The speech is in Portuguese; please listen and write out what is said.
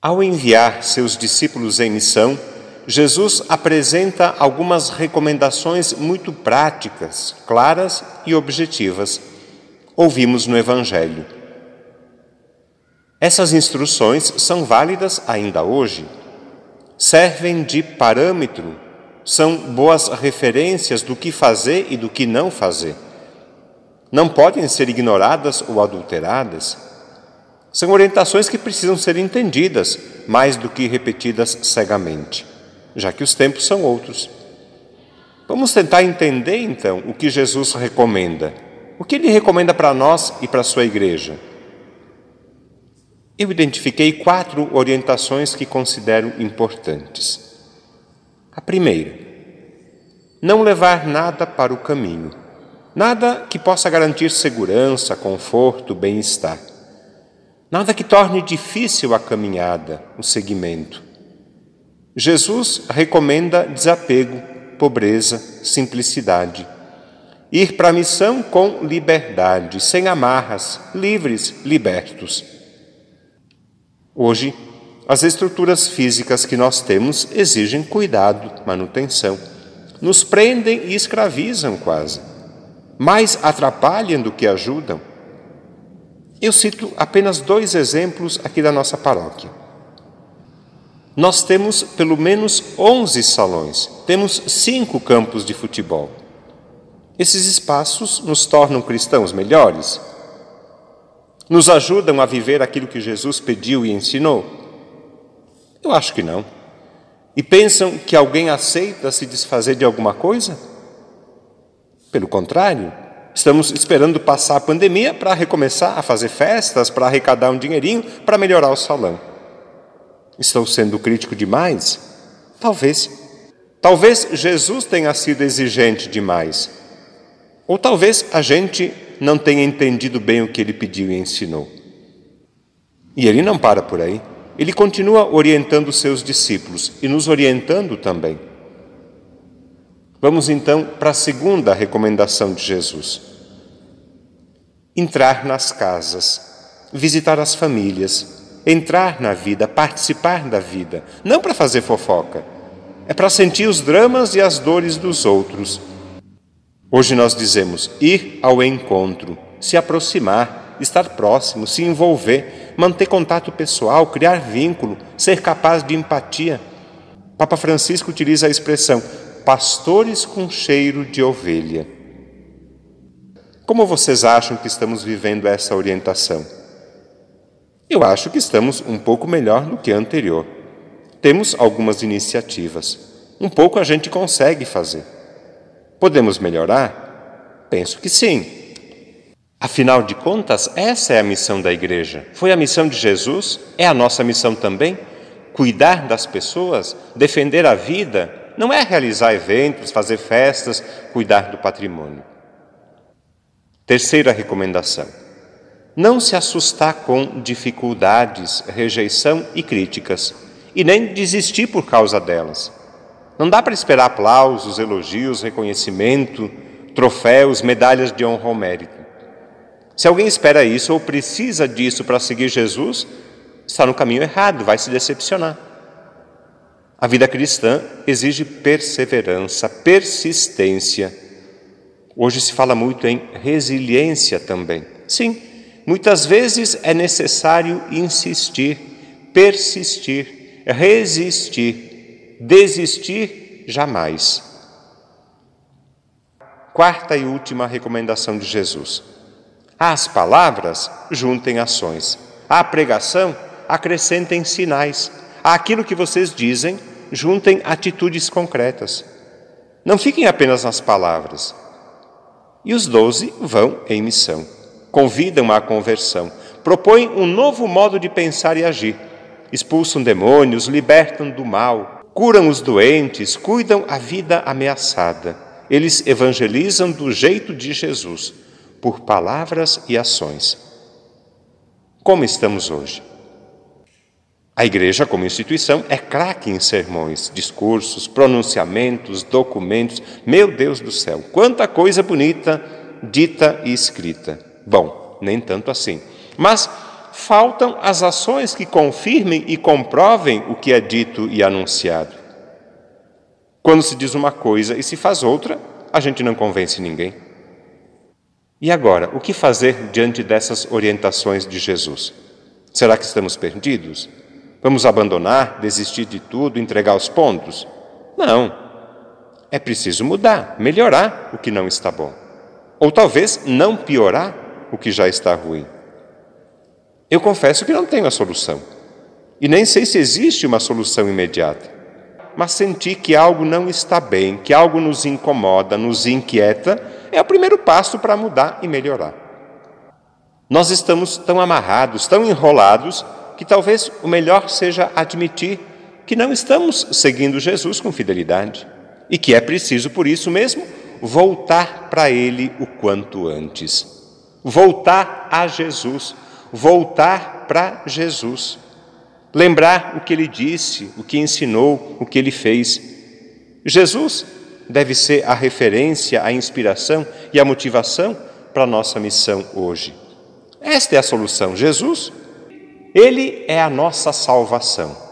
Ao enviar seus discípulos em missão, Jesus apresenta algumas recomendações muito práticas, claras e objetivas. Ouvimos no Evangelho. Essas instruções são válidas ainda hoje. Servem de parâmetro, são boas referências do que fazer e do que não fazer. Não podem ser ignoradas ou adulteradas. São orientações que precisam ser entendidas mais do que repetidas cegamente, já que os tempos são outros. Vamos tentar entender então o que Jesus recomenda. O que ele recomenda para nós e para a sua igreja? Eu identifiquei quatro orientações que considero importantes. A primeira, não levar nada para o caminho, nada que possa garantir segurança, conforto, bem-estar. Nada que torne difícil a caminhada, o seguimento. Jesus recomenda desapego, pobreza, simplicidade. Ir para a missão com liberdade, sem amarras, livres, libertos. Hoje, as estruturas físicas que nós temos exigem cuidado, manutenção. Nos prendem e escravizam quase. Mais atrapalham do que ajudam. Eu cito apenas dois exemplos aqui da nossa paróquia. Nós temos pelo menos 11 salões, temos cinco campos de futebol. Esses espaços nos tornam cristãos melhores? Nos ajudam a viver aquilo que Jesus pediu e ensinou? Eu acho que não. E pensam que alguém aceita se desfazer de alguma coisa? Pelo contrário, Estamos esperando passar a pandemia para recomeçar a fazer festas, para arrecadar um dinheirinho, para melhorar o salão. Estou sendo crítico demais? Talvez. Talvez Jesus tenha sido exigente demais. Ou talvez a gente não tenha entendido bem o que ele pediu e ensinou. E ele não para por aí. Ele continua orientando seus discípulos e nos orientando também. Vamos então para a segunda recomendação de Jesus. Entrar nas casas, visitar as famílias, entrar na vida, participar da vida, não para fazer fofoca, é para sentir os dramas e as dores dos outros. Hoje nós dizemos ir ao encontro, se aproximar, estar próximo, se envolver, manter contato pessoal, criar vínculo, ser capaz de empatia. Papa Francisco utiliza a expressão pastores com cheiro de ovelha. Como vocês acham que estamos vivendo essa orientação? Eu acho que estamos um pouco melhor do que anterior. Temos algumas iniciativas. Um pouco a gente consegue fazer. Podemos melhorar? Penso que sim. Afinal de contas, essa é a missão da igreja. Foi a missão de Jesus, é a nossa missão também. Cuidar das pessoas, defender a vida, não é realizar eventos, fazer festas, cuidar do patrimônio. Terceira recomendação: não se assustar com dificuldades, rejeição e críticas, e nem desistir por causa delas. Não dá para esperar aplausos, elogios, reconhecimento, troféus, medalhas de honra ou mérito. Se alguém espera isso ou precisa disso para seguir Jesus, está no caminho errado, vai se decepcionar. A vida cristã exige perseverança, persistência. Hoje se fala muito em resiliência também. Sim, muitas vezes é necessário insistir, persistir, resistir, desistir jamais. Quarta e última recomendação de Jesus. Às palavras, juntem ações. À pregação, acrescentem sinais. Aquilo que vocês dizem, juntem atitudes concretas. Não fiquem apenas nas palavras. E os doze vão em missão, convidam à conversão, propõem um novo modo de pensar e agir, expulsam demônios, libertam do mal, curam os doentes, cuidam a vida ameaçada. Eles evangelizam do jeito de Jesus, por palavras e ações. Como estamos hoje? A igreja, como instituição, é craque em sermões, discursos, pronunciamentos, documentos. Meu Deus do céu, quanta coisa bonita dita e escrita. Bom, nem tanto assim. Mas faltam as ações que confirmem e comprovem o que é dito e anunciado. Quando se diz uma coisa e se faz outra, a gente não convence ninguém. E agora, o que fazer diante dessas orientações de Jesus? Será que estamos perdidos? Vamos abandonar, desistir de tudo, entregar os pontos? Não. É preciso mudar, melhorar o que não está bom. Ou talvez não piorar o que já está ruim. Eu confesso que não tenho a solução. E nem sei se existe uma solução imediata. Mas sentir que algo não está bem, que algo nos incomoda, nos inquieta, é o primeiro passo para mudar e melhorar. Nós estamos tão amarrados, tão enrolados, que talvez o melhor seja admitir que não estamos seguindo Jesus com fidelidade e que é preciso, por isso mesmo, voltar para Ele o quanto antes. Voltar a Jesus voltar para Jesus. Lembrar o que ele disse, o que ensinou, o que ele fez. Jesus deve ser a referência, a inspiração e a motivação para a nossa missão hoje. Esta é a solução. Jesus, ele é a nossa salvação.